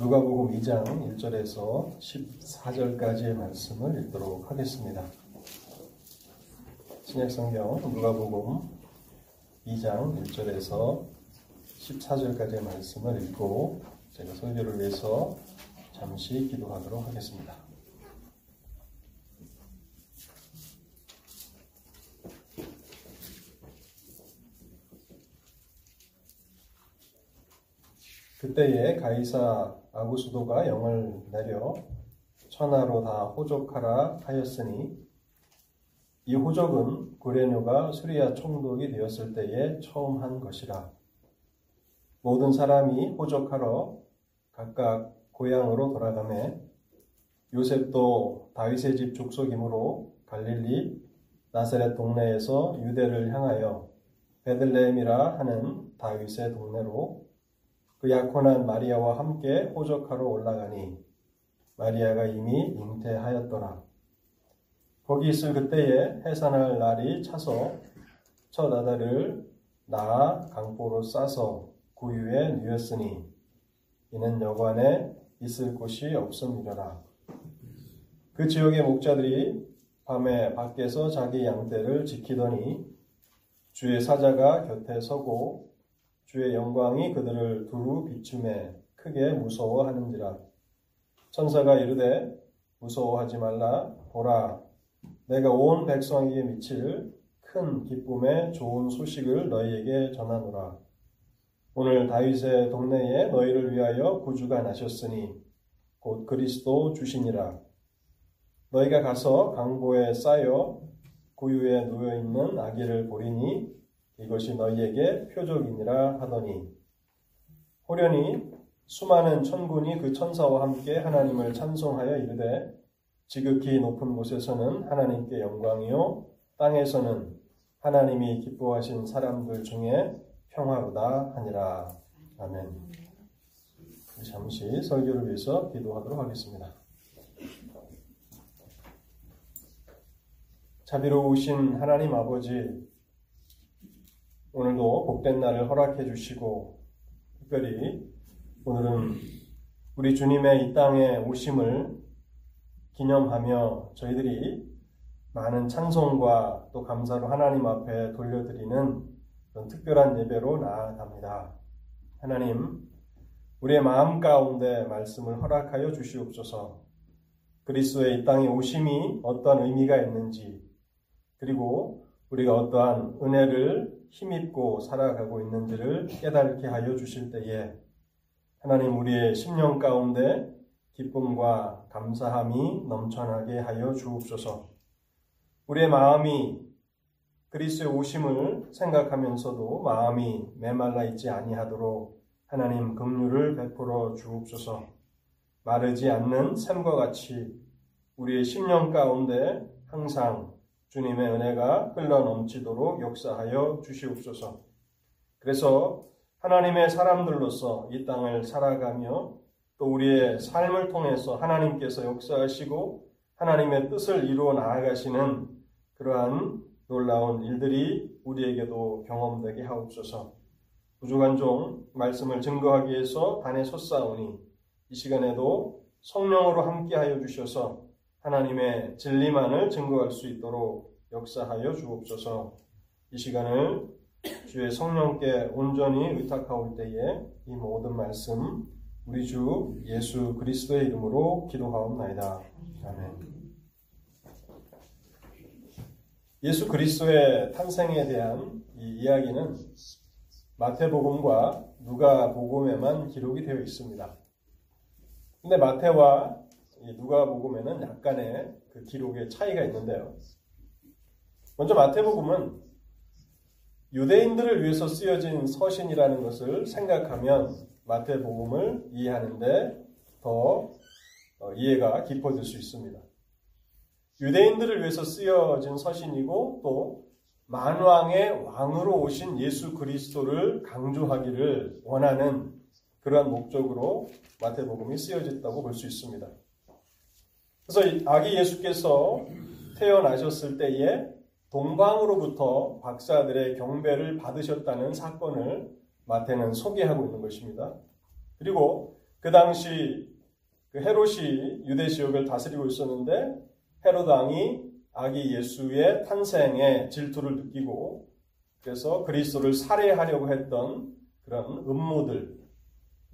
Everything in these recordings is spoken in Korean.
누가복음 2장 1절에서 14절까지의 말씀을 읽도록 하겠습니다. 신약성경 누가복음 2장 1절에서 14절까지의 말씀을 읽고 제가 설교를 위해서 잠시 기도하도록 하겠습니다. 그때에 가이사 아구수도가 영을 내려 천하로 다 호족하라 하였으니 이 호족은 구레뇨가 수리아 총독이 되었을 때에 처음 한 것이라. 모든 사람이 호족하러 각각 고향으로 돌아가매 요셉도 다윗의 집 족속이므로 갈릴리 나사렛 동네에서 유대를 향하여 베들레헴이라 하는 다윗의 동네로 그 약혼한 마리아와 함께 호적하러 올라가니 마리아가 이미 잉태하였더라. 거기 있을 그때에 해산할 날이 차서 첫 아들을 낳아 강보로 싸서 구유에 누였으니 이는 여관에 있을 곳이 없음이더라. 그 지역의 목자들이 밤에 밖에서 자기 양떼를 지키더니 주의 사자가 곁에 서고 주의 영광이 그들을 두루 비춤에 크게 무서워하는지라. 천사가 이르되 무서워하지 말라. 보라, 내가 온 백성에게 미칠 큰 기쁨의 좋은 소식을 너희에게 전하노라. 오늘 다윗의 동네에 너희를 위하여 구주가 나셨으니 곧 그리스도 주시니라. 너희가 가서 강보에 쌓여 구유에 누워 있는 아기를 보리니 이것이 너희에게 표적이니라 하더니 호련히 수많은 천군이 그 천사와 함께 하나님을 찬송하여 이르되 지극히 높은 곳에서는 하나님께 영광이요 땅에서는 하나님이 기뻐하신 사람들 중에 평화로다 하니라 아멘. 잠시 설교를 위해서 기도하도록 하겠습니다. 자비로우신 하나님 아버지 오늘도 복된 날을 허락해 주시고 특별히 오늘은 우리 주님의 이 땅에 오심을 기념하며 저희들이 많은 찬송과 또 감사로 하나님 앞에 돌려드리는 그런 특별한 예배로 나아갑니다. 하나님, 우리의 마음 가운데 말씀을 허락하여 주시옵소서. 그리스도의 이 땅에 오심이 어떤 의미가 있는지, 그리고 우리가 어떠한 은혜를 힘입고 살아가고 있는지를 깨닫게 하여 주실 때에 하나님 우리의 심령 가운데 기쁨과 감사함이 넘쳐나게 하여 주옵소서. 우리의 마음이 그리스의 오심을 생각하면서도 마음이 메말라 있지 아니하도록 하나님 긍휼을 베풀어 주옵소서. 마르지 않는 샘과 같이 우리의 심령 가운데 항상 주님의 은혜가 흘러 넘치도록 역사하여 주시옵소서. 그래서 하나님의 사람들로서 이 땅을 살아가며 또 우리의 삶을 통해서 하나님께서 역사하시고 하나님의 뜻을 이루어 나아가시는 그러한 놀라운 일들이 우리에게도 경험되게 하옵소서. 부족한 종 말씀을 증거하기 위해서 단에 섰사오니 이 시간에도 성령으로 함께하여 주셔서 하나님의 진리만을 증거할 수 있도록 역사하여 주옵소서. 이 시간을 주의 성령께 온전히 의탁하올 때에 이 모든 말씀 우리 주 예수 그리스도의 이름으로 기도하옵나이다. 아멘. 예수 그리스도의 탄생에 대한 이 이야기는 마태복음과 누가복음에만 기록이 되어 있습니다. 근데 마태와 누가복음에는 약간의 그 기록의 차이가 있는데요. 먼저 마태복음은 유대인들을 위해서 쓰여진 서신이라는 것을 생각하면 마태복음을 이해하는데 더 어, 이해가 깊어질 수 있습니다. 유대인들을 위해서 쓰여진 서신이고 또 만왕의 왕으로 오신 예수 그리스도를 강조하기를 원하는 그러한 목적으로 마태복음이 쓰여졌다고 볼 수 있습니다. 그래서 아기 예수께서 태어나셨을 때에 동방으로부터 박사들의 경배를 받으셨다는 사건을 마태는 소개하고 있는 것입니다. 그리고 그 당시 그 헤롯이 유대 지역을 다스리고 있었는데 헤롯 왕이 아기 예수의 탄생에 질투를 느끼고 그래서 그리스도를 살해하려고 했던 그런 음모들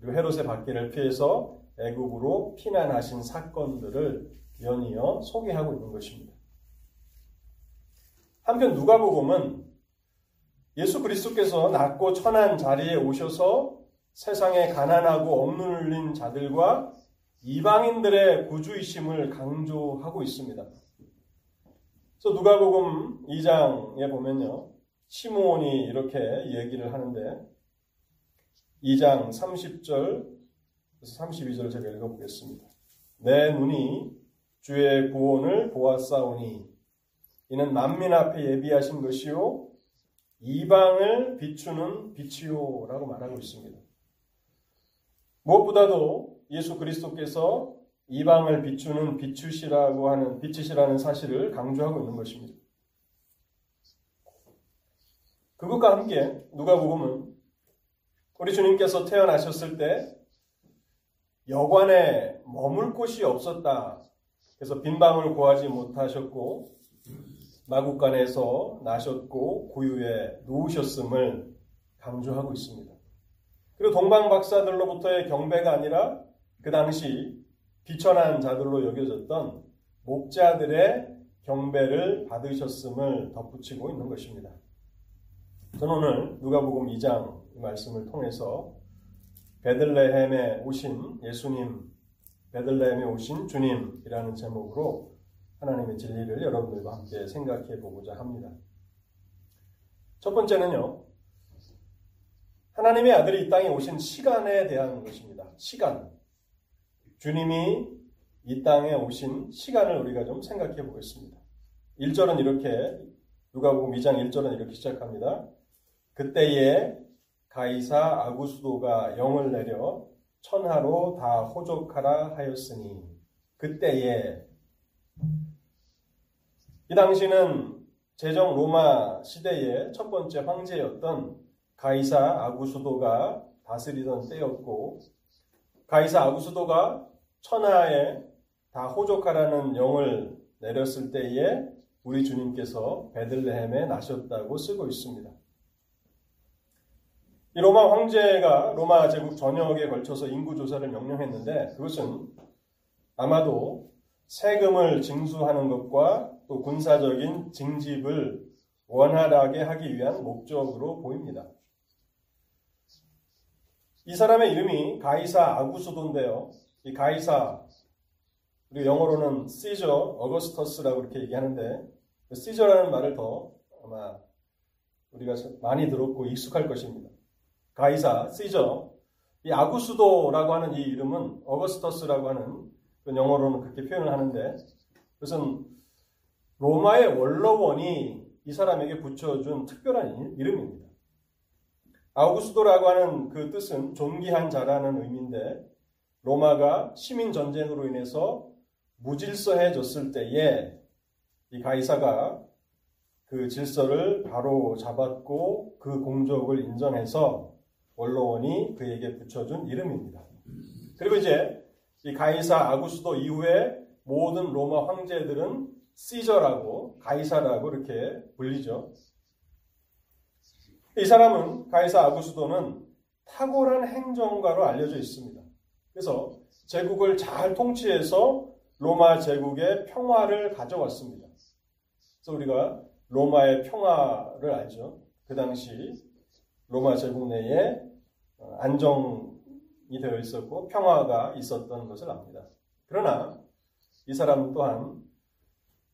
그리고 헤롯의 박해를 피해서 애굽으로 피난하신 사건들을 연이어 소개하고 있는 것입니다. 한편 누가복음은 예수 그리스도께서 낮고 천한 자리에 오셔서 세상에 가난하고 억눌린 자들과 이방인들의 구주이심을 강조하고 있습니다. 그래서 누가복음 2장에 보면요. 시므온이 이렇게 얘기를 하는데 2장 30절 32절 제가 읽어보겠습니다. 내 눈이 주의 구원을 보았사오니 이는 만민 앞에 예비하신 것이요 이방을 비추는 빛이요라고 말하고 있습니다. 무엇보다도 예수 그리스도께서 이방을 비추는 빛이시라고 하는 빛이시라는 사실을 강조하고 있는 것입니다. 그것과 함께 누가복음은 우리 주님께서 태어나셨을 때 여관에 머물 곳이 없었다. 그래서 빈방을 구하지 못하셨고 마국간에서 나셨고 고유에 누우셨음을 강조하고 있습니다. 그리고 동방 박사들로부터의 경배가 아니라 그 당시 비천한 자들로 여겨졌던 목자들의 경배를 받으셨음을 덧붙이고 있는 것입니다. 저는 오늘 누가복음 2장 말씀을 통해서 베들레헴에 오신 예수님, 베들레헴에 오신 주님이라는 제목으로 하나님의 진리를 여러분들과 함께 생각해 보고자 합니다. 첫 번째는요, 하나님의 아들이 이 땅에 오신 시간에 대한 것입니다. 시간. 주님이 이 땅에 오신 시간을 우리가 좀 생각해 보겠습니다. 1절은 이렇게, 누가복음 2장 1절은 이렇게 시작합니다. 그때에 가이사 아구수도가 영을 내려 천하로 다 호족하라 하였으니 그때에 이 당시는 제정 로마 시대의 첫 번째 황제였던 가이사 아구수도가 다스리던 때였고 가이사 아구수도가 천하에 다 호족하라는 영을 내렸을 때에 우리 주님께서 베들레헴에 나셨다고 쓰고 있습니다. 이 로마 황제가 로마 제국 전역에 걸쳐서 인구 조사를 명령했는데 그것은 아마도 세금을 징수하는 것과 또 군사적인 징집을 원활하게 하기 위한 목적으로 보입니다. 이 사람의 이름이 가이사 아구수도인데요. 이 가이사 그리고 영어로는 시저 어거스터스라고 이렇게 얘기하는데 시저라는 말을 더 아마 우리가 많이 들었고 익숙할 것입니다. 가이사 시저 이 아구수도라고 하는 이 이름은 어거스터스라고 하는 영어로는 그렇게 표현을 하는데 그것은 로마의 원로원이 이 사람에게 붙여준 특별한 이름입니다. 아우구스도라고 하는 그 뜻은 존귀한 자라는 의미인데 로마가 시민 전쟁으로 인해서 무질서해졌을 때에 이 가이사가 그 질서를 바로 잡았고 그 공적을 인정해서 원로원이 그에게 붙여준 이름입니다. 그리고 이제 이 가이사 아구스도 이후에 모든 로마 황제들은 시저라고 가이사라고 이렇게 불리죠. 이 사람은 가이사 아구스도는 탁월한 행정가로 알려져 있습니다. 그래서 제국을 잘 통치해서 로마 제국의 평화를 가져왔습니다. 그래서 우리가 로마의 평화를 알죠. 그 당시 로마 제국 내에 안정이 되어 있었고 평화가 있었던 것을 압니다. 그러나 이 사람 또한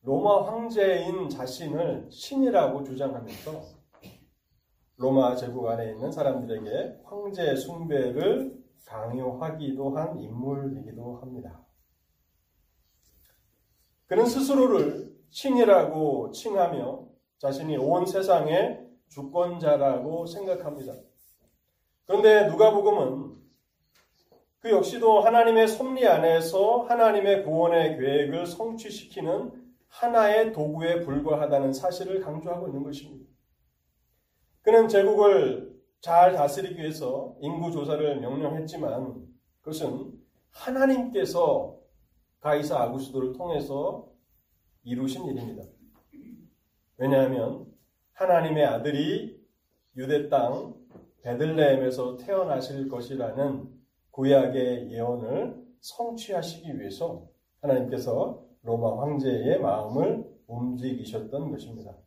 로마 황제인 자신을 신이라고 주장하면서 로마 제국 안에 있는 사람들에게 황제 숭배를 강요하기도 한 인물이기도 합니다. 그는 스스로를 신이라고 칭하며 자신이 온 세상의 주권자라고 생각합니다. 그런데 누가복음은 그 역시도 하나님의 섭리 안에서 하나님의 구원의 계획을 성취시키는 하나의 도구에 불과하다는 사실을 강조하고 있는 것입니다. 그는 제국을 잘 다스리기 위해서 인구 조사를 명령했지만 그것은 하나님께서 가이사 아구스도를 통해서 이루신 일입니다. 왜냐하면 하나님의 아들이 유대 땅 베들레헴에서 태어나실 것이라는 구약의 예언을 성취하시기 위해서 하나님께서 로마 황제의 마음을 움직이셨던 것입니다.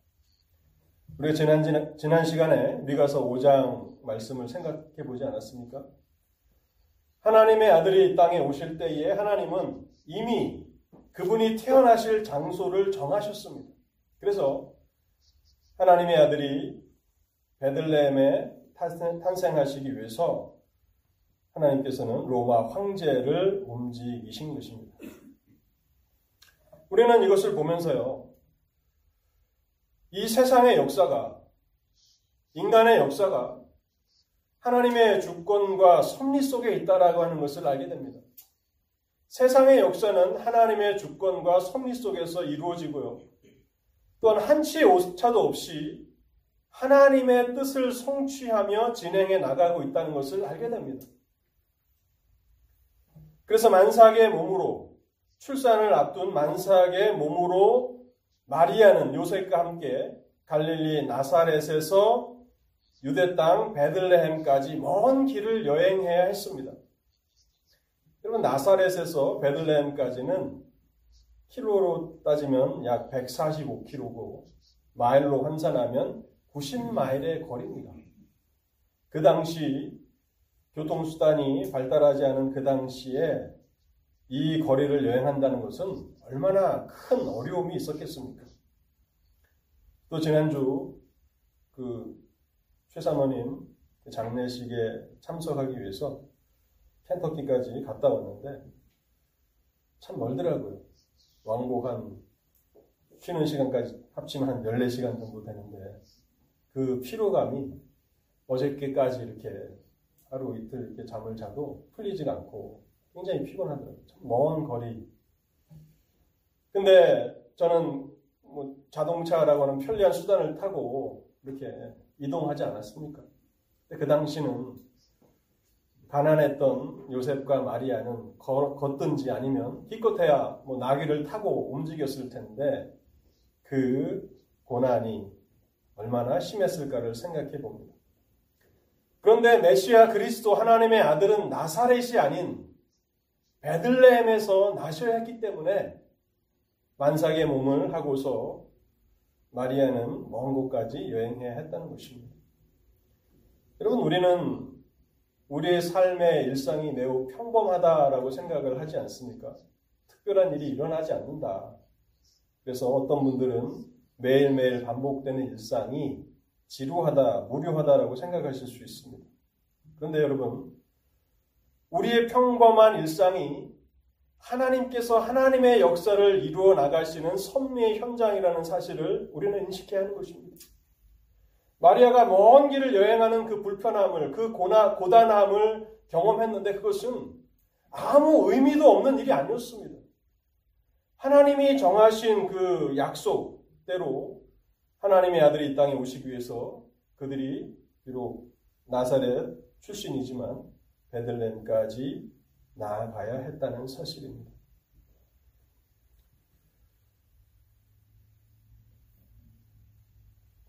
우리가 지난, 지난, 지난 시간에 미가서 5장 말씀을 생각해 보지 않았습니까? 하나님의 아들이 땅에 오실 때에 하나님은 이미 그분이 태어나실 장소를 정하셨습니다. 그래서 하나님의 아들이 베들레헴에 탄생하시기 위해서 하나님께서는 로마 황제를 움직이신 것입니다. 우리는 이것을 보면서요, 이 세상의 역사가, 인간의 역사가 하나님의 주권과 섭리 속에 있다라고 하는 것을 알게 됩니다. 세상의 역사는 하나님의 주권과 섭리 속에서 이루어지고요. 또한 한치의 오차도 없이 하나님의 뜻을 성취하며 진행해 나가고 있다는 것을 알게 됩니다. 그래서 만삭의 몸으로 출산을 앞둔 만삭의 몸으로 마리아는 요셉과 함께 갈릴리 나사렛에서 유대 땅 베들레헴까지 먼 길을 여행해야 했습니다. 여러분 나사렛에서 베들레헴까지는 킬로로 따지면 약 145km고 마일로 환산하면 90마일의 거리입니다. 그 당시 교통수단이 발달하지 않은 그 당시에 이 거리를 여행한다는 것은 얼마나 큰 어려움이 있었겠습니까? 또 지난주 그 최사모님 장례식에 참석하기 위해서 켄터키까지 갔다 왔는데 참 멀더라고요. 왕복 한 쉬는 시간까지 합치면 한 14시간 정도 되는데 그 피로감이 어저께까지 이렇게 하루 이틀 이렇게 잠을 자도 풀리지가 않고 굉장히 피곤하더라고요. 먼 거리. 근데 저는 뭐 자동차라고 하는 편리한 수단을 타고 이렇게 이동하지 않았습니까? 그 당시는 가난했던 요셉과 마리아는 걷든지 아니면 기껏해야 뭐 나귀를 타고 움직였을 텐데 그 고난이 얼마나 심했을까를 생각해 봅니다. 그런데 메시아 그리스도 하나님의 아들은 나사렛이 아닌 베들레헴에서 나셔야 했기 때문에 만삭의 몸을 하고서 마리아는 먼 곳까지 여행해야 했다는 것입니다. 여러분 우리는 우리의 삶의 일상이 매우 평범하다라고 생각을 하지 않습니까? 특별한 일이 일어나지 않는다. 그래서 어떤 분들은 매일매일 반복되는 일상이 지루하다, 무료하다라고 생각하실 수 있습니다. 그런데 여러분, 우리의 평범한 일상이 하나님께서 하나님의 역사를 이루어 나가시는 섭리의 현장이라는 사실을 우리는 인식해야 하는 것입니다. 마리아가 먼 길을 여행하는 그 불편함을, 그 고나, 고단함을 경험했는데 그것은 아무 의미도 없는 일이 아니었습니다. 하나님이 정하신 그 약속대로 하나님의 아들이 이 땅에 오시기 위해서 그들이 비록 나사렛 출신이지만 베들렘까지 나아가야 했다는 사실입니다.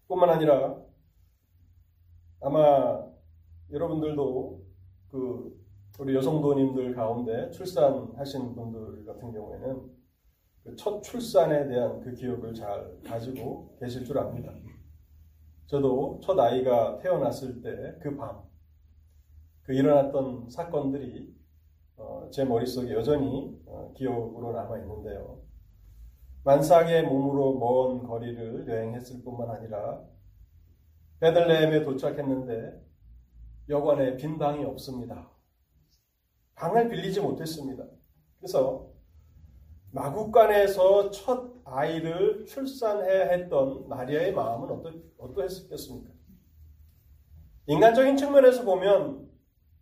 뿐만 아니라 아마 여러분들도 그 우리 여성도님들 가운데 출산하신 분들 같은 경우에는 그 첫 출산에 대한 그 기억을 잘 가지고 계실 줄 압니다. 저도 첫 아이가 태어났을 때 그 밤, 그 일어났던 사건들이 어, 제 머릿속에 여전히 어, 기억으로 남아 있는데요. 만삭의 몸으로 먼 거리를 여행했을 뿐만 아니라 베들레헴에 도착했는데 여관에 빈 방이 없습니다. 방을 빌리지 못했습니다. 그래서 마국간에서 첫 아이를 출산해야 했던 마리아의 마음은 어떠, 어떠했겠습니까? 인간적인 측면에서 보면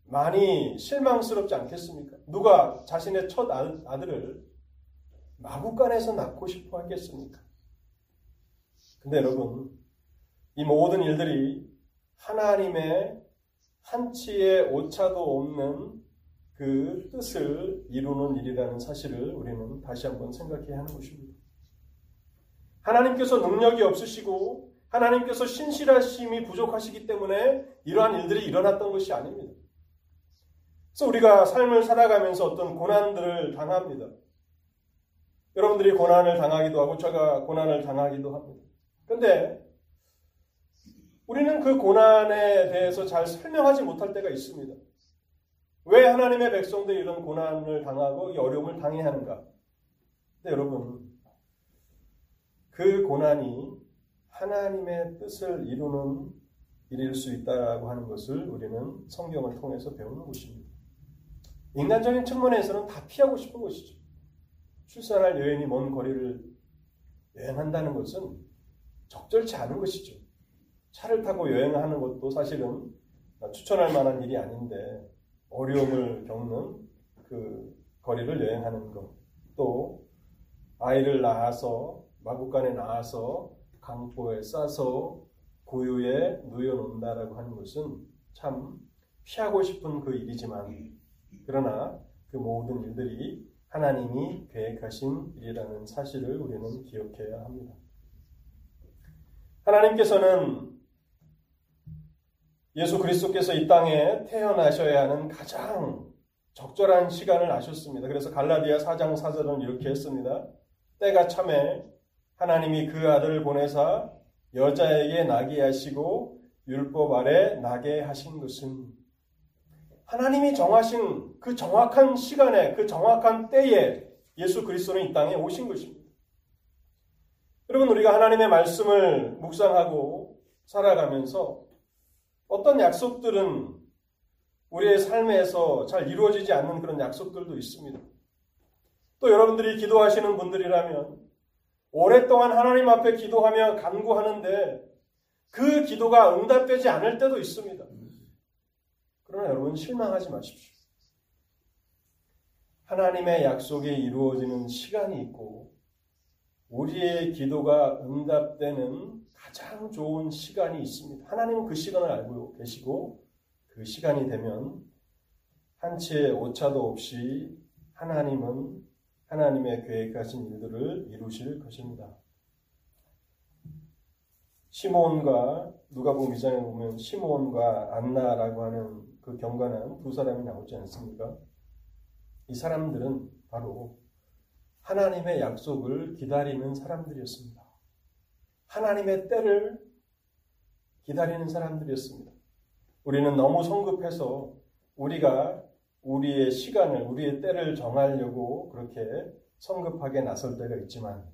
많이 실망스럽지 않겠습니까? 누가 자신의 첫 아들을 마국간에서 낳고 싶어 하겠습니까? 근데 여러분, 이 모든 일들이 하나님의 한치의 오차도 없는 그 뜻을 이루는 일이라는 사실을 우리는 다시 한번 생각해야 하는 것입니다. 하나님께서 능력이 없으시고 하나님께서 신실하심이 부족하시기 때문에 이러한 일들이 일어났던 것이 아닙니다. 그래서 우리가 삶을 살아가면서 어떤 고난들을 당합니다. 여러분들이 고난을 당하기도 하고 제가 고난을 당하기도 합니다. 근데 우리는 그 고난에 대해서 잘 설명하지 못할 때가 있습니다. 왜 하나님의 백성들이 이런 고난을 당하고 이 어려움을 당해야 하는가? 근데 여러분, 그 고난이 하나님의 뜻을 이루는 일일 수 있다고 하는 것을 우리는 성경을 통해서 배우는 것입니다. 인간적인 측면에서는 다 피하고 싶은 것이죠. 출산할 여인이 먼 거리를 여행한다는 것은 적절치 않은 것이죠. 차를 타고 여행하는 것도 사실은 추천할 만한 일이 아닌데 어려움을 겪는 그 거리를 여행하는 것. 또 아이를 낳아서 마국간에 낳아서 강포에 싸서 고요에 누여놓는다라고 하는 것은 참 피하고 싶은 그 일이지만 그러나 그 모든 일들이 하나님이 계획하신 일이라는 사실을 우리는 기억해야 합니다. 하나님께서는 예수 그리스도께서 이 땅에 태어나셔야 하는 가장 적절한 시간을 아셨습니다. 그래서 갈라디아 4장 4절은 이렇게 했습니다. 때가 참에 하나님이 그 아들을 보내사 여자에게 나게 하시고 율법 아래 나게 하신 것은 하나님이 정하신 그 정확한 시간에 그 정확한 때에 예수 그리스도는 이 땅에 오신 것입니다. 여러분 우리가 하나님의 말씀을 묵상하고 살아가면서 어떤 약속들은 우리의 삶에서 잘 이루어지지 않는 그런 약속들도 있습니다. 또 여러분들이 기도하시는 분들이라면 오랫동안 하나님 앞에 기도하며 간구하는데 그 기도가 응답되지 않을 때도 있습니다. 그러나 여러분 실망하지 마십시오. 하나님의 약속이 이루어지는 시간이 있고 우리의 기도가 응답되는 가장 좋은 시간이 있습니다. 하나님은 그 시간을 알고 계시고 그 시간이 되면 한 치의 오차도 없이 하나님은 하나님의 계획하신 일들을 이루실 것입니다. 시몬과 누가복음 2장에 보면 시몬과 안나라고 하는 그 경건한 두 사람이 나오지 않습니까? 이 사람들은 바로 하나님의 약속을 기다리는 사람들이었습니다. 하나님의 때를 기다리는 사람들이었습니다. 우리는 너무 성급해서 우리가 우리의 시간을, 우리의 때를 정하려고 그렇게 성급하게 나설 때가 있지만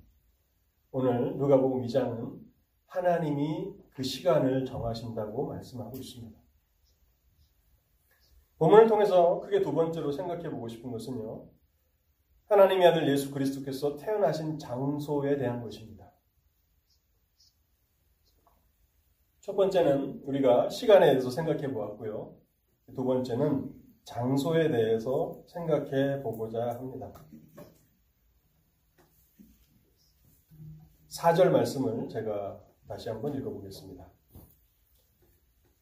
오늘 누가복음 2장은 하나님이 그 시간을 정하신다고 말씀하고 있습니다. 본문을 통해서 크게 두 번째로 생각해 보고 싶은 것은요. 하나님의 아들 예수 그리스도께서 태어나신 장소에 대한 것입니다. 첫 번째는 우리가 시간에 대해서 생각해 보았고요. 두 번째는 장소에 대해서 생각해 보고자 합니다. 4절 말씀을 제가 다시 한번 읽어보겠습니다.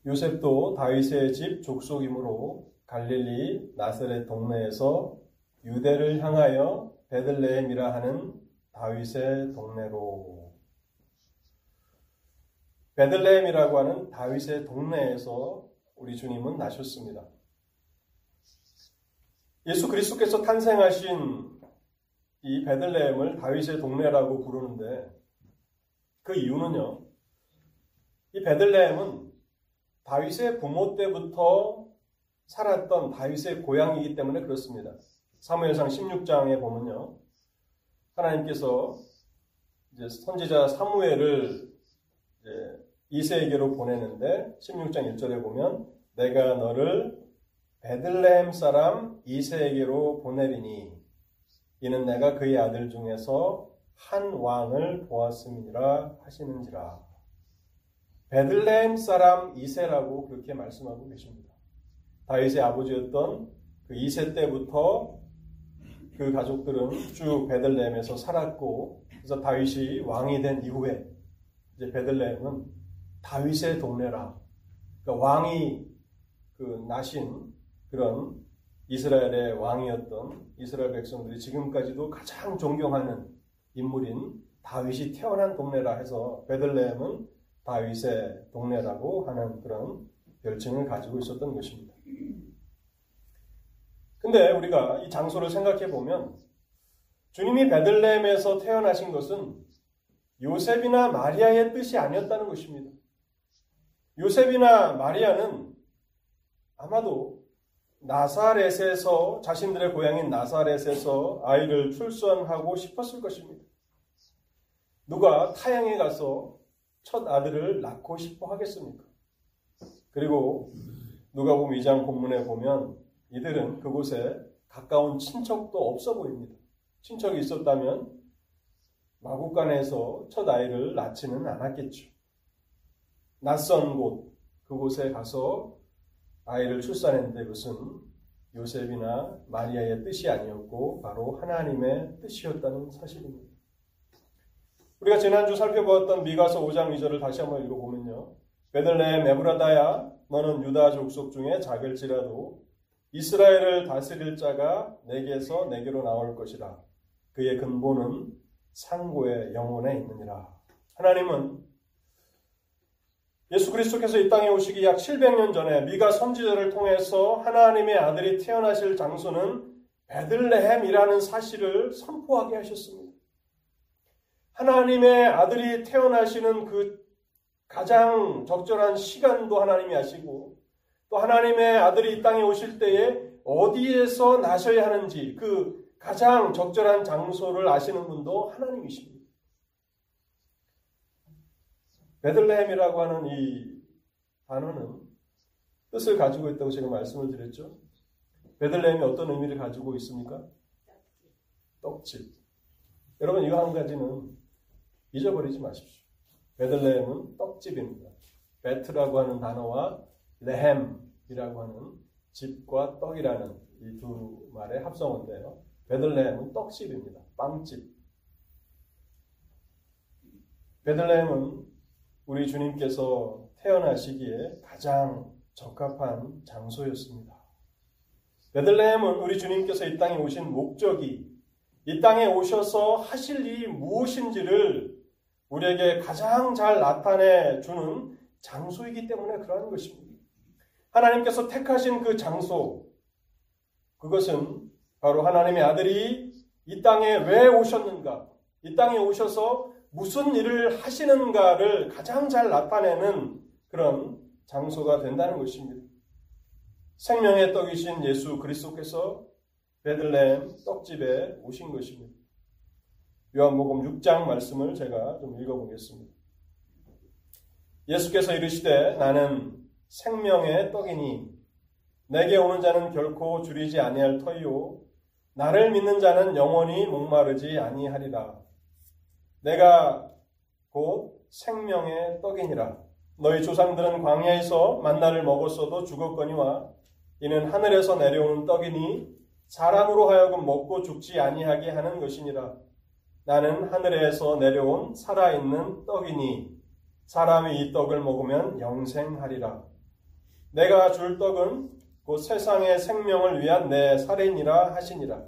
요셉도 다윗의 집 족속이므로 갈릴리 나사렛 동네에서 유대를 향하여 베들레헴이라 하는 다윗의 동네로 베들레헴이라고 하는 다윗의 동네에서 우리 주님은 나셨습니다. 예수 그리스도께서 탄생하신 이 베들레헴을 다윗의 동네라고 부르는데 그 이유는요. 이 베들레헴은 다윗의 부모 때부터 살았던 다윗의 고향이기 때문에 그렇습니다. 사무엘상 16장에 보면요. 하나님께서 이제 선지자 사무엘을 이세에게로 보내는데 16장 1절에 보면 내가 너를 베들레헴 사람 이세에게로 보내리니 이는 내가 그의 아들 중에서 한 왕을 보았음이라 하시는지라. 베들레헴 사람 이세라고 그렇게 말씀하고 계십니다. 다윗의 아버지였던 그 이세 때부터 그 가족들은 쭉 베들레헴에서 살았고 그래서 다윗이 왕이 된 이후에 이제 베들레헴은 다윗의 동네라. 그러니까 왕이 그 나신 그런 이스라엘의 왕이었던 이스라엘 백성들이 지금까지도 가장 존경하는 인물인 다윗이 태어난 동네라 해서 베들레헴은 다윗의 동네라고 하는 그런 별칭을 가지고 있었던 것입니다. 근데 우리가 이 장소를 생각해 보면 주님이 베들레헴에서 태어나신 것은 요셉이나 마리아의 뜻이 아니었다는 것입니다. 요셉이나 마리아는 아마도 나사렛에서 자신들의 고향인 나사렛에서 아이를 출산하고 싶었을 것입니다. 누가 타양에 가서 첫 아들을 낳고 싶어 하겠습니까? 그리고 누가 보면 이장 본문에 보면 이들은 그곳에 가까운 친척도 없어 보입니다. 친척이 있었다면 마국간에서 첫 아이를 낳지는 않았겠죠. 낯선 곳, 그곳에 가서 아이를 출산했는데 그것은 요셉이나 마리아의 뜻이 아니었고 바로 하나님의 뜻이었다는 사실입니다. 우리가 지난주 살펴보았던 미가서 5장 2절을 다시 한번 읽어보면요. 베들레헴 에브라다야 너는 유다 족속 중에 작을지라도 이스라엘을 다스릴 자가 내게서 내게로 나올 것이라. 그의 근본은 상고의 영혼에 있느니라. 하나님은 예수 그리스도께서 이 땅에 오시기 약 700년 전에 미가 선지자를 통해서 하나님의 아들이 태어나실 장소는 베들레헴이라는 사실을 선포하게 하셨습니다. 하나님의 아들이 태어나시는 그 가장 적절한 시간도 하나님이 아시고 또 하나님의 아들이 이 땅에 오실 때에 어디에서 나셔야 하는지 그 가장 적절한 장소를 아시는 분도 하나님이십니다. 베들레헴이라고 하는 이 단어는 뜻을 가지고 있다고 제가 말씀을 드렸죠. 베들레헴이 어떤 의미를 가지고 있습니까? 떡집. 여러분 이거 한 가지는 잊어버리지 마십시오. 베들레헴은 떡집입니다. 베트라고 하는 단어와 레헴이라고 하는 집과 떡이라는 이 두 말의 합성어인데요. 베들레헴은 떡집입니다. 빵집. 베들레헴은 우리 주님께서 태어나시기에 가장 적합한 장소였습니다. 베들레헴은 우리 주님께서 이 땅에 오신 목적이 이 땅에 오셔서 하실 일이 무엇인지를 우리에게 가장 잘 나타내 주는 장소이기 때문에 그러한 것입니다. 하나님께서 택하신 그 장소, 그것은 바로 하나님의 아들이 이 땅에 왜 오셨는가, 이 땅에 오셔서 무슨 일을 하시는가를 가장 잘 나타내는 그런 장소가 된다는 것입니다. 생명의 떡이신 예수 그리스도께서 베들레헴 떡집에 오신 것입니다. 요한복음 6장 말씀을 제가 좀 읽어보겠습니다. 예수께서 이르시되 나는 생명의 떡이니 내게 오는 자는 결코 줄이지 아니할 터이요 나를 믿는 자는 영원히 목마르지 아니하리라. 내가 곧 생명의 떡이니라. 너희 조상들은 광야에서 만나를 먹었어도 죽었거니와 이는 하늘에서 내려오는 떡이니 사람으로 하여금 먹고 죽지 아니하게 하는 것이니라. 나는 하늘에서 내려온 살아있는 떡이니 사람이 이 떡을 먹으면 영생하리라. 내가 줄 떡은 곧 세상의 생명을 위한 내 살인이라 하시니라.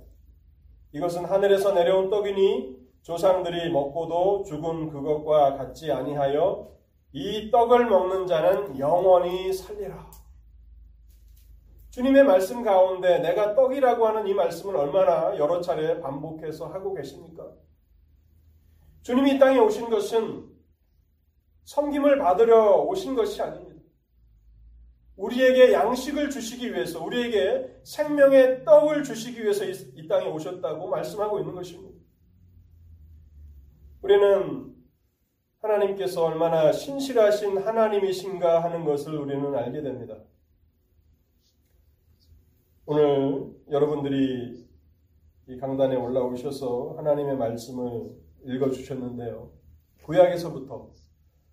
이것은 하늘에서 내려온 떡이니 조상들이 먹고도 죽은 그것과 같지 아니하여 이 떡을 먹는 자는 영원히 살리라. 주님의 말씀 가운데 내가 떡이라고 하는 이 말씀을 얼마나 여러 차례 반복해서 하고 계십니까? 주님이 이 땅에 오신 것은 섬김을 받으려 오신 것이 아닙니다. 우리에게 양식을 주시기 위해서, 우리에게 생명의 떡을 주시기 위해서 이 땅에 오셨다고 말씀하고 있는 것입니다. 우리는 하나님께서 얼마나 신실하신 하나님이신가 하는 것을 우리는 알게 됩니다. 오늘 여러분들이 이 강단에 올라오셔서 하나님의 말씀을 읽어 주셨는데요. 구약에서부터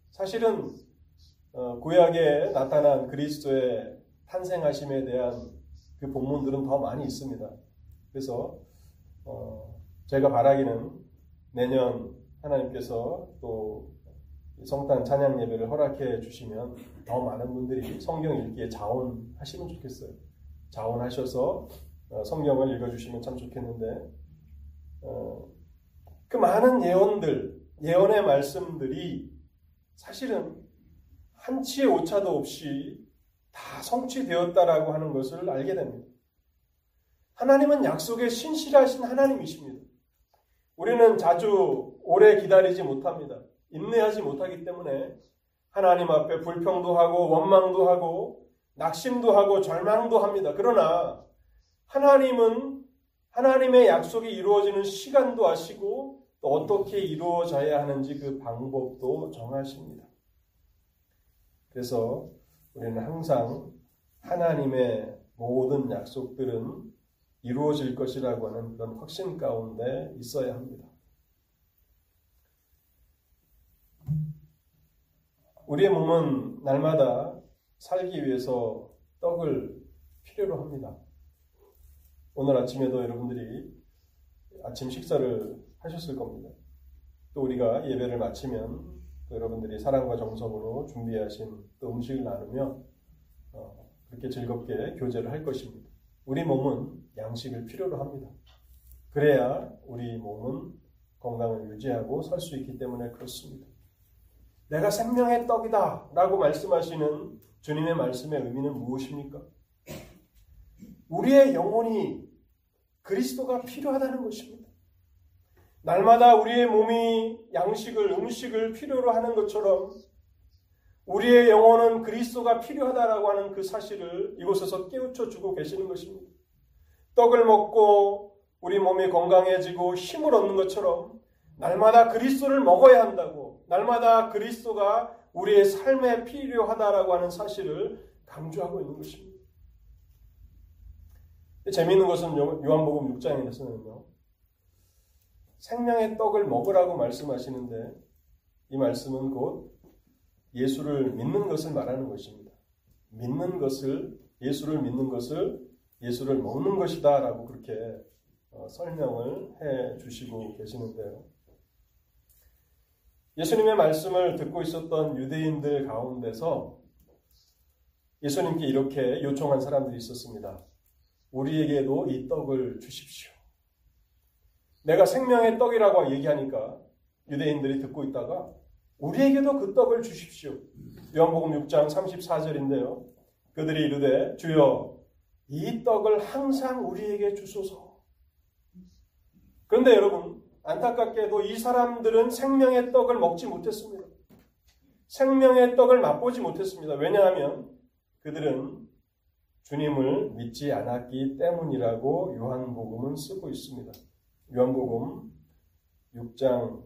사실은 어, 구약에 나타난 그리스도의 탄생하심에 대한 그 본문들은 더 많이 있습니다. 그래서 어, 제가 바라기는 내년 하나님께서 또 성탄 찬양 예배를 허락해 주시면 더 많은 분들이 성경 읽기에 자원하시면 좋겠어요. 자원하셔서 어, 성경을 읽어주시면 참 좋겠는데 어, 그 많은 예언들, 예언의 말씀들이 사실은 한치의 오차도 없이 다 성취되었다라고 하는 것을 알게 됩니다. 하나님은 약속에 신실하신 하나님이십니다. 우리는 자주 오래 기다리지 못합니다. 인내하지 못하기 때문에 하나님 앞에 불평도 하고 원망도 하고 낙심도 하고 절망도 합니다. 그러나 하나님은 하나님의 약속이 이루어지는 시간도 아시고 또 어떻게 이루어져야 하는지 그 방법도 정하십니다. 그래서 우리는 항상 하나님의 모든 약속들은 이루어질 것이라고 하는 그런 확신 가운데 있어야 합니다. 우리의 몸은 날마다 살기 위해서 떡을 필요로 합니다. 오늘 아침에도 여러분들이 아침 식사를 하셨을 겁니다. 또 우리가 예배를 마치면 여러분들이 사랑과 정성으로 준비하신 또 음식을 나누며 어, 그렇게 즐겁게 교제를 할 것입니다. 우리 몸은 양식을 필요로 합니다. 그래야 우리 몸은 건강을 유지하고 살 수 있기 때문에 그렇습니다. 내가 생명의 떡이다 라고 말씀하시는 주님의 말씀의 의미는 무엇입니까? 우리의 영혼이 그리스도가 필요하다는 것입니다. 날마다 우리의 몸이 양식을, 음식을 필요로 하는 것처럼 우리의 영혼은 그리스도가 필요하다라고 하는 그 사실을 이곳에서 깨우쳐 주고 계시는 것입니다. 떡을 먹고 우리 몸이 건강해지고 힘을 얻는 것처럼 날마다 그리스도를 먹어야 한다고, 날마다 그리스도가 우리의 삶에 필요하다라고 하는 사실을 강조하고 있는 것입니다. 재미있는 것은 요한복음 6장에서는요. 생명의 떡을 먹으라고 말씀하시는데 이 말씀은 곧 예수를 믿는 것을 말하는 것입니다. 믿는 것을 예수를 믿는 것을 예수를 먹는 것이다라고 그렇게 어, 설명을 해 주시고 계시는데요. 예수님의 말씀을 듣고 있었던 유대인들 가운데서 예수님께 이렇게 요청한 사람들이 있었습니다. 우리에게도 이 떡을 주십시오. 내가 생명의 떡이라고 얘기하니까 유대인들이 듣고 있다가 우리에게도 그 떡을 주십시오. 요한복음 6장 34절인데요. 그들이 이르되 주여 이 떡을 항상 우리에게 주소서. 그런데 여러분 안타깝게도 이 사람들은 생명의 떡을 먹지 못했습니다. 생명의 떡을 맛보지 못했습니다. 왜냐하면 그들은 주님을 믿지 않았기 때문이라고 요한복음은 쓰고 있습니다. 요한복음 6장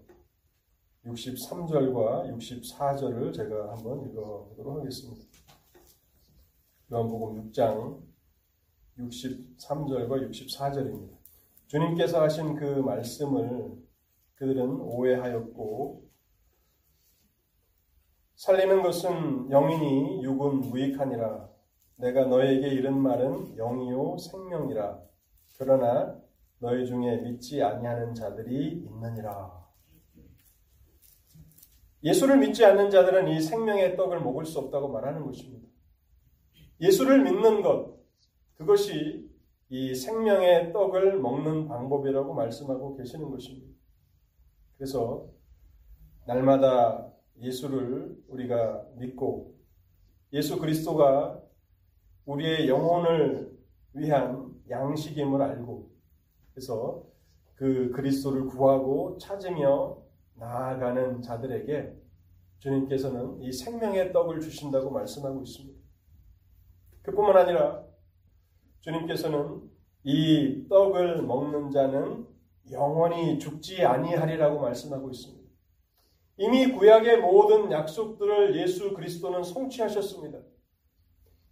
63절과 64절을 제가 한번 읽어보도록 하겠습니다. 요한복음 6장 63절과 64절입니다. 주님께서 하신 그 말씀을 그들은 오해하였고 살리는 것은 영이니 육은 무익하니라 내가 너에게 이른 말은 영이요 생명이라. 그러나 너희 중에 믿지 아니하는 자들이 있느니라. 예수를 믿지 않는 자들은 이 생명의 떡을 먹을 수 없다고 말하는 것입니다. 예수를 믿는 것, 그것이 이 생명의 떡을 먹는 방법이라고 말씀하고 계시는 것입니다. 그래서 날마다 예수를 우리가 믿고 예수 그리스도가 우리의 영혼을 위한 양식임을 알고 그래서 그 그리스도를 구하고 찾으며 나아가는 자들에게 주님께서는 이 생명의 떡을 주신다고 말씀하고 있습니다. 그뿐만 아니라 주님께서는 이 떡을 먹는 자는 영원히 죽지 아니하리라고 말씀하고 있습니다. 이미 구약의 모든 약속들을 예수 그리스도는 성취하셨습니다.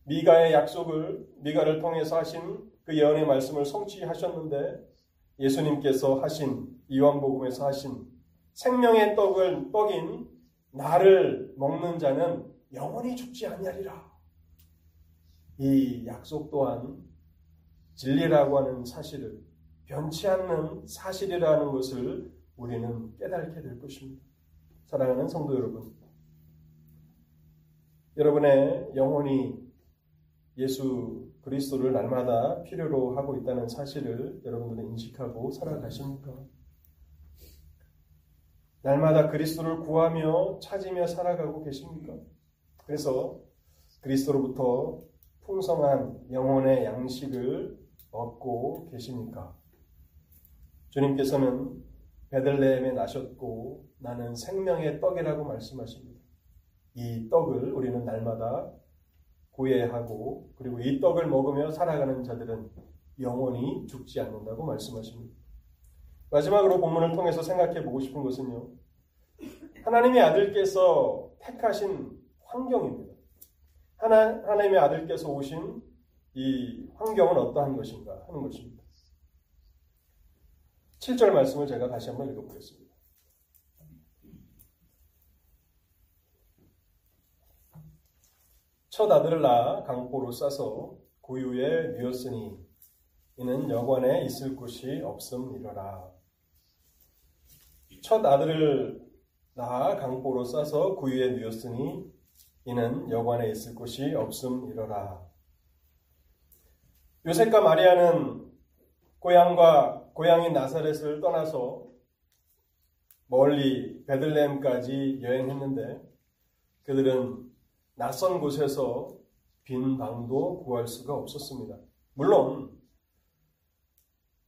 미가의 약속을 미가를 통해서 하신 그 예언의 말씀을 성취하셨는데 예수님께서 하신 이왕복음에서 하신 생명의 떡을 떡인 나를 먹는 자는 영원히 죽지 아니하리라. 이 약속 또한 진리라고 하는 사실을 변치 않는 사실이라는 것을 우리는 깨닫게 될 것입니다. 사랑하는 성도 여러분, 여러분의 영혼이 예수 그리스도를 날마다 필요로 하고 있다는 사실을 여러분들은 인식하고 살아가십니까? 날마다 그리스도를 구하며 찾으며 살아가고 계십니까? 그래서 그리스도로부터 풍성한 영혼의 양식을 얻고 계십니까? 주님께서는 베들레헴에 나셨고 나는 생명의 떡이라고 말씀하십니다. 이 떡을 우리는 날마다 구해하고 그리고 이 떡을 먹으며 살아가는 자들은 영원히 죽지 않는다고 말씀하십니다. 마지막으로 본문을 통해서 생각해 보고 싶은 것은요. 하나님의 아들께서 택하신 환경입니다. 하나, 하나님의 아들께서 오신 이 환경은 어떠한 것인가 하는 것입니다. 7절 말씀을 제가 다시 한번 읽어보겠습니다. 첫 아들을 낳아 강포로 싸서 고유에 누었으니 이는 여관에 있을 곳이 없음이러라. 첫 아들을 낳아 강포로 싸서 구유에 누었으니 이는 여관에 있을 곳이 없음이러라. 요셉과 마리아는 고향과 고향인 나사렛을 떠나서 멀리 베들레헴까지 여행했는데 그들은 낯선 곳에서 빈 방도 구할 수가 없었습니다. 물론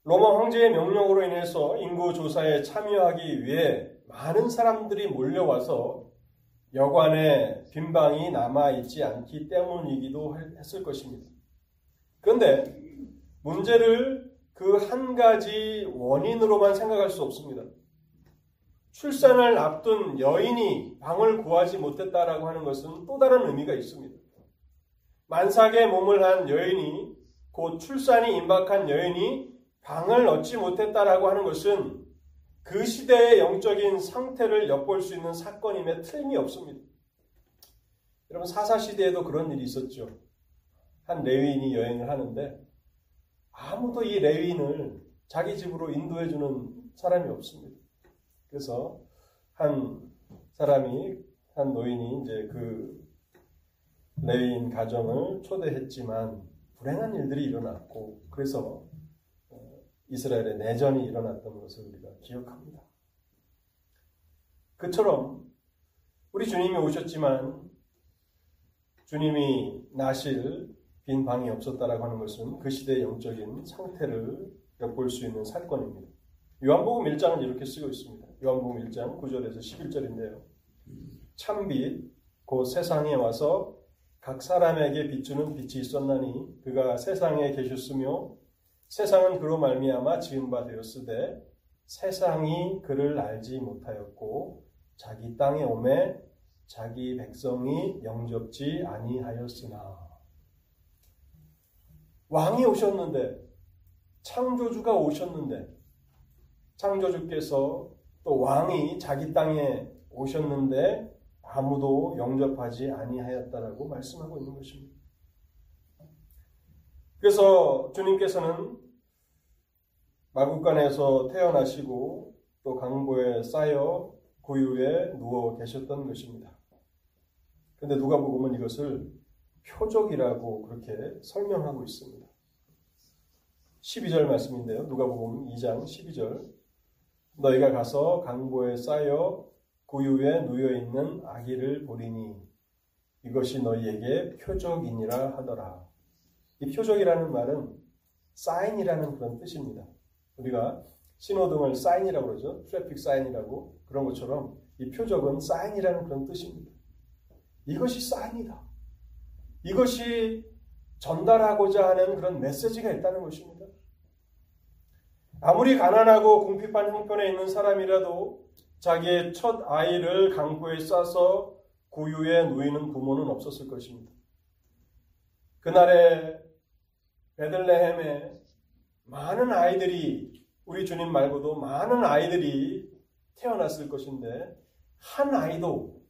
로마 황제의 명령으로 인해서 인구 조사에 참여하기 위해 많은 사람들이 몰려와서 여관에 빈 방이 남아 있지 않기 때문이기도 했을 것입니다. 그런데 문제를 그 한 가지 원인으로만 생각할 수 없습니다. 출산을 앞둔 여인이 방을 구하지 못했다라고 하는 것은 또 다른 의미가 있습니다. 만삭의 몸을 한 여인이 곧 출산이 임박한 여인이 방을 얻지 못했다라고 하는 것은 그 시대의 영적인 상태를 엿볼 수 있는 사건임에 틀림이 없습니다. 여러분 사사 시대에도 그런 일이 있었죠. 한 레위인이 여행을 하는데 아무도 이 레위인을 자기 집으로 인도해 주는 사람이 없습니다. 그래서 한 사람이 한 노인이 이제 그 레위인 가정을 초대했지만 불행한 일들이 일어났고 그래서 어, 이스라엘의 내전이 일어났던 것을 우리가 기억합니다. 그처럼 우리 주님이 오셨지만 주님이 나실 빈 방이 없었다라고 하는 것은 그 시대의 영적인 상태를 엿볼 수 있는 사건입니다. 요한복음 1장은 이렇게 쓰고 있습니다. 요한복음 1장 9절에서 11절인데요. 참빛 곧 세상에 와서 각 사람에게 비추는 빛이 있었나니 그가 세상에 계셨으며 세상은 그로 말미암아 지은 바 되었으되 세상이 그를 알지 못하였고 자기 땅에 오매 자기 백성이 영접지 아니하였으나 왕이 오셨는데 창조주가 오셨는데 창조주께서 또 왕이 자기 땅에 오셨는데 아무도 영접하지 아니하였다라고 말씀하고 있는 것입니다. 그래서 주님께서는 마국간에서 태어나시고 또 강보에 쌓여 고유에 누워 계셨던 것입니다. 근데 누가 보면 이것을 표적이라고 그렇게 설명하고 있습니다. 12절 말씀인데요. 누가 보면 2장 12절 너희가 가서 강보에 쌓여 구유에 누여 있는 아기를 보리니 이것이 너희에게 표적이니라 하더라. 이 표적이라는 말은 사인이라는 그런 뜻입니다. 우리가 신호등을 사인이라고 그러죠. 트래픽 사인이라고 그런 것처럼 이 표적은 사인이라는 그런 뜻입니다. 이것이 사인이다. 이것이 전달하고자 하는 그런 메시지가 있다는 것입니다. 아무리 가난하고 궁핍한 형편에 있는 사람이라도 자기의 첫 아이를 강포에 싸서 구유에 누이는 부모는 없었을 것입니다. 그날에 베들레헴에 많은 아이들이 우리 주님 말고도 많은 아이들이 태어났을 것인데 한 아이도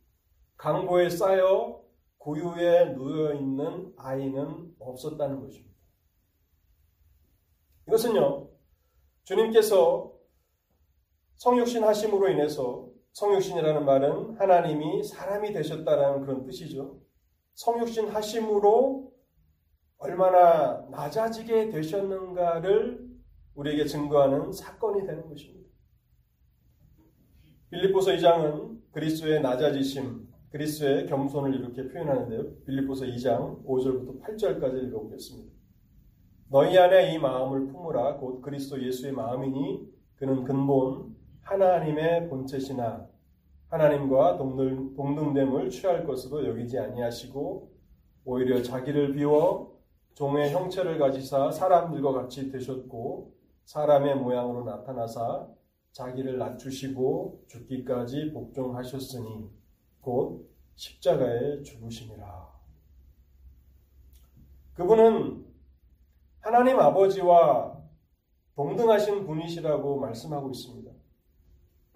강보에 쌓여 구유에 누워 있는 아이는 없었다는 것입니다. 이것은요, 주님께서 성육신 하심으로 인해서 성육신이라는 말은 하나님이 사람이 되셨다라는 그런 뜻이죠. 성육신 하심으로 얼마나 낮아지게 되셨는가를 우리에게 증거하는 사건이 되는 것입니다. 빌립보서 2장은 그리스도의 낮아지심, 그리스도의 겸손을 이렇게 표현하는데요. 빌립보서 2장 5절부터 8절까지 읽어보겠습니다. 너희 안에 이 마음을 품으라 곧 그리스도 예수의 마음이니 그는 근본 하나님의 본체시나 하나님과 동등, 동등됨을 취할 것으로 여기지 아니하시고 오히려 자기를 비워 종의 형체를 가지사 사람들과 같이 되셨고 사람의 모양으로 나타나사 자기를 낮추시고 죽기까지 복종하셨으니 곧 십자가에 죽으심이라. 그분은 하나님 아버지와 동등하신 분이시라고 말씀하고 있습니다.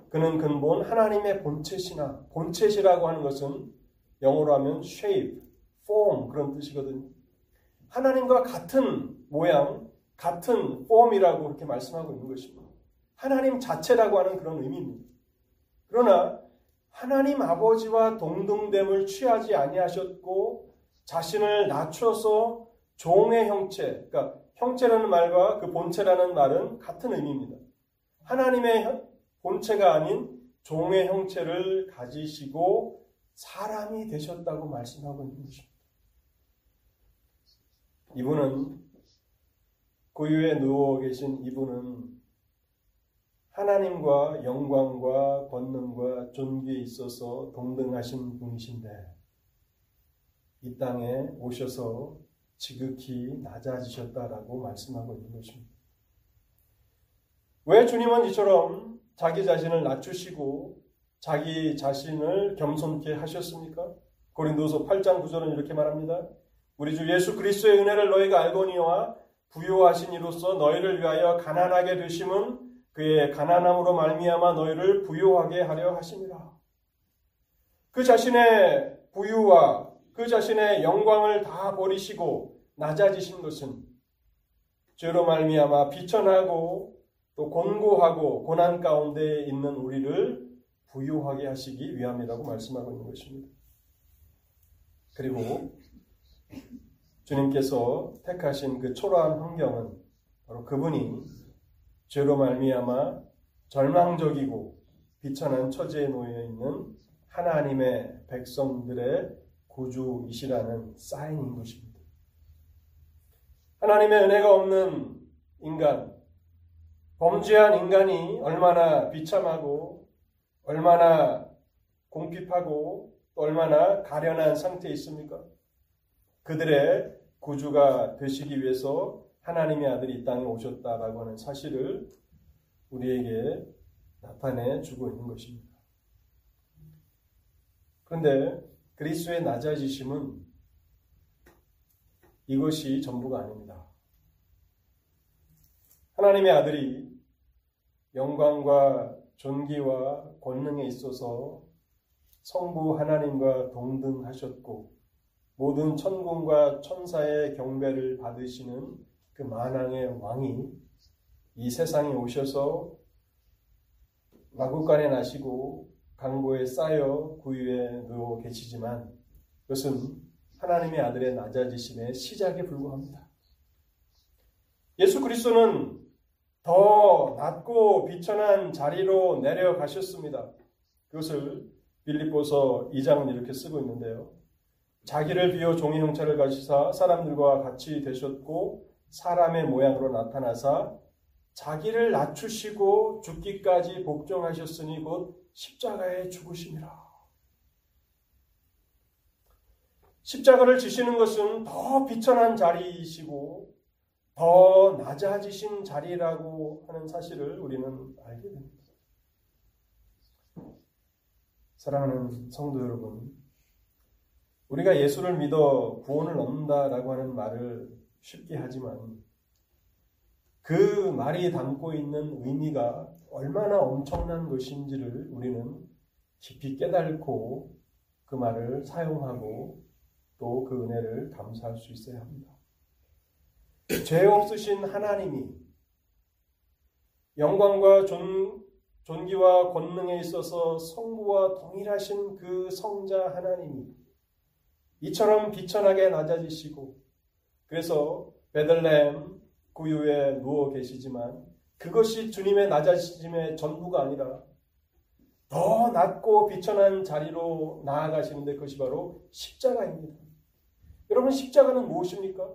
그는 근본 하나님의 본체시나 본체시라고 하는 것은 영어로 하면 shape, form 그런 뜻이거든요. 하나님과 같은 모양, 같은 form이라고 그렇게 말씀하고 있는 것입니다. 하나님 자체라고 하는 그런 의미입니다. 그러나 하나님 아버지와 동등됨을 취하지 아니하셨고 자신을 낮춰서 종의 형체, 그러니까 형체라는 말과 그 본체라는 말은 같은 의미입니다. 하나님의 본체가 아닌 종의 형체를 가지시고 사람이 되셨다고 말씀하고 있는 것입니다. 이분은 고유에 누워 계신 이분은 하나님과 영광과 권능과 존귀에 있어서 동등하신 분이신데 이 땅에 오셔서 지극히 낮아지셨다라고 말씀하고 있는 것입니다. 왜 주님은 이처럼 자기 자신을 낮추시고 자기 자신을 겸손케 하셨습니까? 고린도서 8장 9절은 이렇게 말합니다. 우리 주 예수 그리스도의 은혜를 너희가 알거니와 부요하신 이로써 너희를 위하여 가난하게 되심은 그의 가난함으로 말미암아 너희를 부요하게 하려 하심이라. 그 자신의 부유와 그 자신의 영광을 다 버리시고 낮아지신 것은 죄로 말미암아 비천하고 또 곤고하고 고난 가운데 있는 우리를 부유하게 하시기 위함이라고 말씀하고 있는 것입니다. 그리고 주님께서 택하신 그 초라한 환경은 바로 그분이 죄로 말미암아 절망적이고 비천한 처지에 놓여 있는 하나님의 백성들의 구주이시라는 사인인 것입니다. 하나님의 은혜가 없는 인간, 범죄한 인간이 얼마나 비참하고 얼마나 공핍하고 얼마나 가련한 상태에 있습니까? 그들의 구주가 되시기 위해서 하나님의 아들이 이 땅에 오셨다라고 하는 사실을 우리에게 나타내 주고 있는 것입니다. 그런데 그리스도의 낮아지심은 이것이 전부가 아닙니다. 하나님의 아들이 영광과 존귀와 권능에 있어서 성부 하나님과 동등하셨고 모든 천군과 천사의 경배를 받으시는 그 만왕의 왕이 이 세상에 오셔서 마구간에 나시고 강보에 쌓여 구유에 누워 계시지만 그것은 하나님의 아들의 낮아지심의 시작에 불과합니다. 예수 그리스도는 더 낮고 비천한 자리로 내려가셨습니다. 그것을 빌립보서 2장은 이렇게 쓰고 있는데요. 자기를 비워 종의 형체를 가지사 사람들과 같이 되셨고 사람의 모양으로 나타나사 자기를 낮추시고 죽기까지 복종하셨으니 곧 십자가에 죽으심이라. 십자가를 지시는 것은 더 비천한 자리이시고 더 낮아지신 자리라고 하는 사실을 우리는 알게 됩니다. 사랑하는 성도 여러분, 우리가 예수를 믿어 구원을 얻는다라고 하는 말을 쉽게 하지만 그 말이 담고 있는 의미가 얼마나 엄청난 것인지를 우리는 깊이 깨닫고 그 말을 사용하고 또 그 은혜를 감사할 수 있어야 합니다. 죄 없으신 하나님이 영광과 존, 존귀와 권능에 있어서 성부와 동일하신 그 성자 하나님이 이처럼 비천하게 낮아지시고 그래서 베들레헴 구유에 누워 계시지만 그것이 주님의 낮아지심의 전부가 아니라 더 낮고 비천한 자리로 나아가시는데 그것이 바로 십자가입니다. 여러분 십자가는 무엇입니까?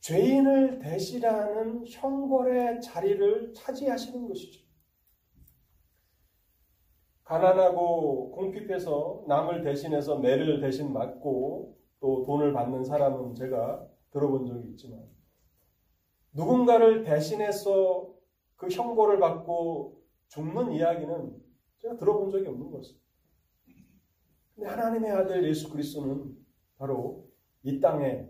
죄인을 대신하는 형벌의 자리를 차지하시는 것이죠. 가난하고 궁핍해서 남을 대신해서 매를 대신 맞고 또 돈을 받는 사람은 제가 들어본 적이 있지만 누군가를 대신해서 그 형벌을 받고 죽는 이야기는 제가 들어본 적이 없는 것입니다. 근데 하나님의 아들 예수 그리스도는 바로 이 땅에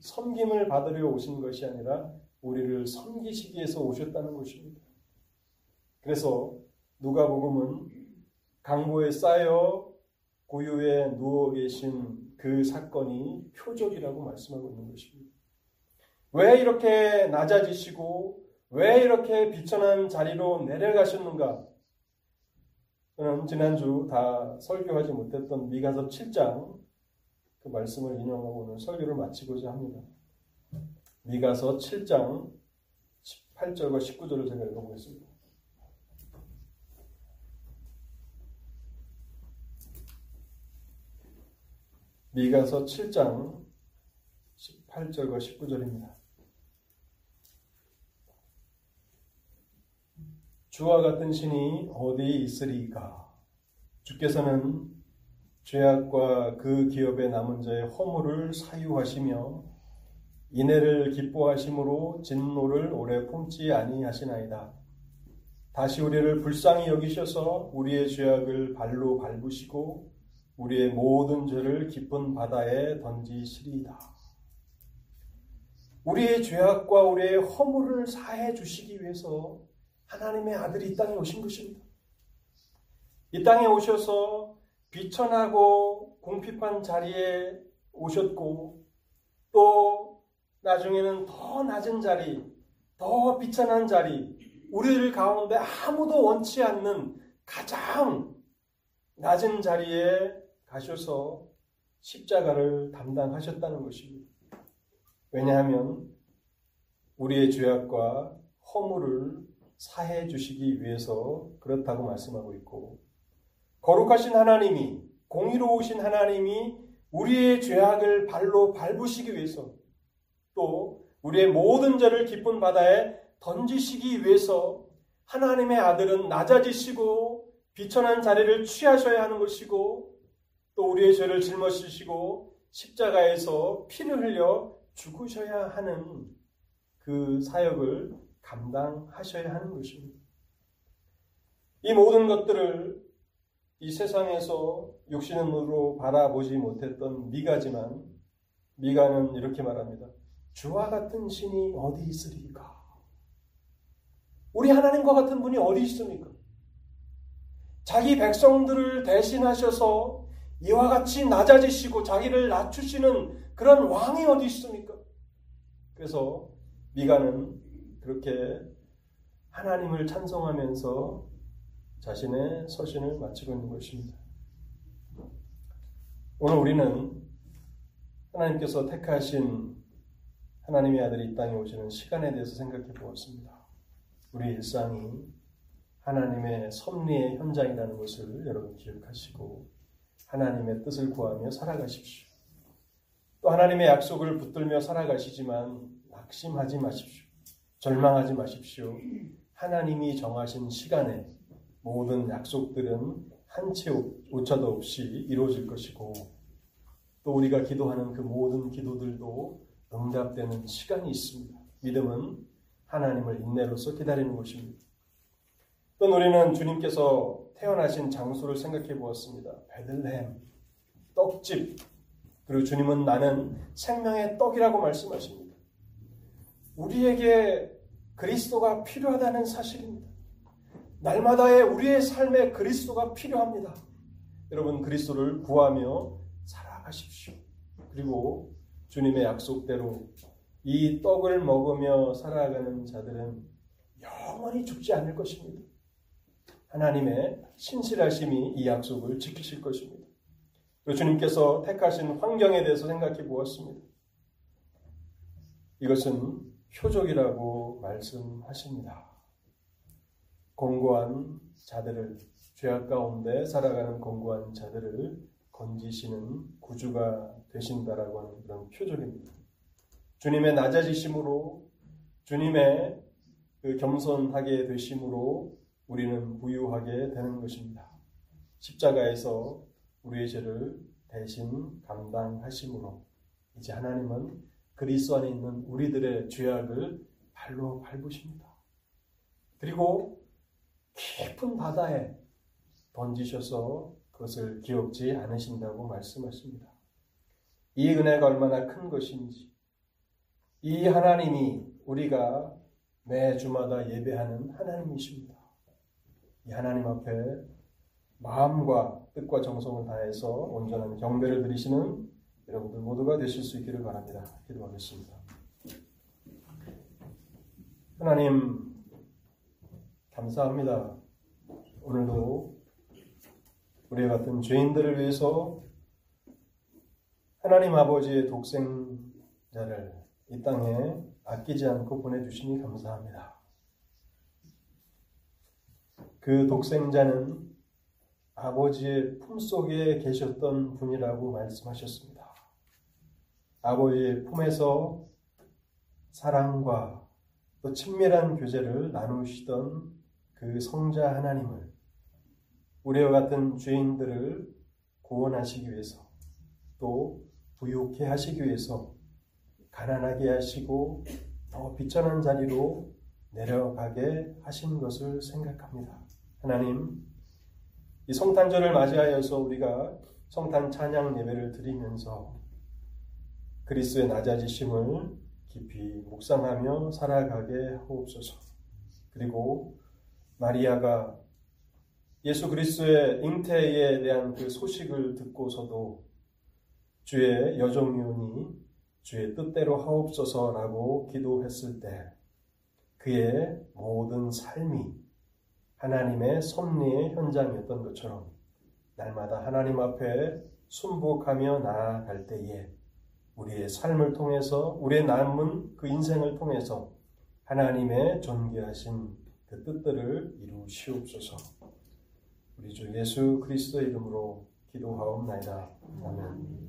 섬김을 받으려 오신 것이 아니라 우리를 섬기시기 위해서 오셨다는 것입니다. 그래서 누가복음은 강보에 쌓여 고요에 누워 계신 그 사건이 표적이라고 말씀하고 있는 것입니다. 왜 이렇게 낮아지시고 왜 이렇게 비천한 자리로 내려가셨는가? 저는 지난주 다 설교하지 못했던 미가서 7장 그 말씀을 인용하고 오늘 설교를 마치고자 합니다. 미가서 7장 18절과 19절을 제가 읽어보겠습니다. 미가서 7장 18절과 19절입니다. 주와 같은 신이 어디 있으리까? 주께서는 죄악과 그 기업에 남은 자의 허물을 사유하시며 인애를 기뻐하심으로 진노를 오래 품지 아니하시나이다. 다시 우리를 불쌍히 여기셔서 우리의 죄악을 발로 밟으시고 우리의 모든 죄를 깊은 바다에 던지시리이다. 우리의 죄악과 우리의 허물을 사해 주시기 위해서 하나님의 아들이 이 땅에 오신 것입니다. 이 땅에 오셔서 비천하고 공핍한 자리에 오셨고 또 나중에는 더 낮은 자리, 더 비천한 자리, 우리들 가운데 아무도 원치 않는 가장 낮은 자리에 가셔서 십자가를 담당하셨다는 것입니다. 왜냐하면 우리의 죄악과 허물을 사해 주시기 위해서 그렇다고 말씀하고 있고 거룩하신 하나님이 공의로우신 하나님이 우리의 죄악을 발로 밟으시기 위해서 또 우리의 모든 죄를 깊은 바다에 던지시기 위해서 하나님의 아들은 낮아지시고 비천한 자리를 취하셔야 하는 것이고 또 우리의 죄를 짊어지시고 십자가에서 피를 흘려 죽으셔야 하는 그 사역을 감당하셔야 하는 것입니다. 이 모든 것들을 이 세상에서 육신의 눈으로 바라보지 못했던 미가지만 미가는 이렇게 말합니다. 주와 같은 신이 어디 있으리까? 우리 하나님과 같은 분이 어디 있습니까? 자기 백성들을 대신하셔서 이와 같이 낮아지시고 자기를 낮추시는 그런 왕이 어디 있습니까? 그래서 미가는 그렇게 하나님을 찬송하면서 자신의 서신을 마치고 있는 것입니다. 오늘 우리는 하나님께서 택하신 하나님의 아들이 이 땅에 오시는 시간에 대해서 생각해 보았습니다. 우리 일상이 하나님의 섭리의 현장이라는 것을 여러분 기억하시고 하나님의 뜻을 구하며 살아가십시오. 또 하나님의 약속을 붙들며 살아가시지만 낙심하지 마십시오. 절망하지 마십시오. 하나님이 정하신 시간에 모든 약속들은 한채 오차도 없이 이루어질 것이고 또 우리가 기도하는 그 모든 기도들도 응답되는 시간이 있습니다. 믿음은 하나님을 인내로서 기다리는 것입니다. 또 우리는 주님께서 태어나신 장소를 생각해 보았습니다. 베들레헴, 떡집. 그리고 주님은 나는 생명의 떡이라고 말씀하십니다. 우리에게 그리스도가 필요하다는 사실입니다. 날마다의 우리의 삶에 그리스도가 필요합니다. 여러분 그리스도를 구하며 살아가십시오. 그리고 주님의 약속대로 이 떡을 먹으며 살아가는 자들은 영원히 죽지 않을 것입니다. 하나님의 신실하심이 이 약속을 지키실 것입니다. 주님께서 택하신 환경에 대해서 생각해 보았습니다. 이것은 표적이라고 말씀하십니다. 공고한 자들을 죄악 가운데 살아가는 공고한 자들을 건지시는 구주가 되신다라고 하는 그런 표적입니다. 주님의 낮아지심으로 주님의 그 겸손하게 되심으로 우리는 부유하게 되는 것입니다. 십자가에서 우리의 죄를 대신 감당하심으로 이제 하나님은 그리스도 안에 있는 우리들의 죄악을 발로 밟으십니다. 그리고 깊은 바다에 던지셔서 그것을 기억지 않으신다고 말씀하십니다. 이 은혜가 얼마나 큰 것인지, 이 하나님이 우리가 매 주마다 예배하는 하나님이십니다. 이 하나님 앞에 마음과 뜻과 정성을 다해서 온전한 경배를 드리시는 여러분들 모두가 되실 수 있기를 바랍니다. 기도하겠습니다. 하나님, 감사합니다. 오늘도 우리와 같은 죄인들을 위해서 하나님 아버지의 독생자를 이 땅에 아끼지 않고 보내주시니 감사합니다. 그 독생자는 아버지의 품속에 계셨던 분이라고 말씀하셨습니다. 아버지의 품에서 사랑과 또 친밀한 교제를 나누시던 그 성자 하나님을 우리와 같은 죄인들을 구원하시기 위해서 또 부유케 하시기 위해서 가난하게 하시고 더 비천한 자리로 내려가게 하신 것을 생각합니다. 하나님, 이 성탄절을 맞이하여서 우리가 성탄 찬양 예배를 드리면서 그리스의 낮아지심을 깊이 묵상하며 살아가게 하옵소서. 그리고 마리아가 예수 그리스도의 잉태에 대한 그 소식을 듣고서도 주의 여종이오니 주의 뜻대로 하옵소서라고 기도했을 때 그의 모든 삶이 하나님의 섭리의 현장이었던 것처럼 날마다 하나님 앞에 순복하며 나아갈 때에 우리의 삶을 통해서 우리의 남은 그 인생을 통해서 하나님의 존귀하신 그 뜻들을 이루시옵소서. 우리 주 예수 그리스도 이름으로 기도하옵나이다. 아멘.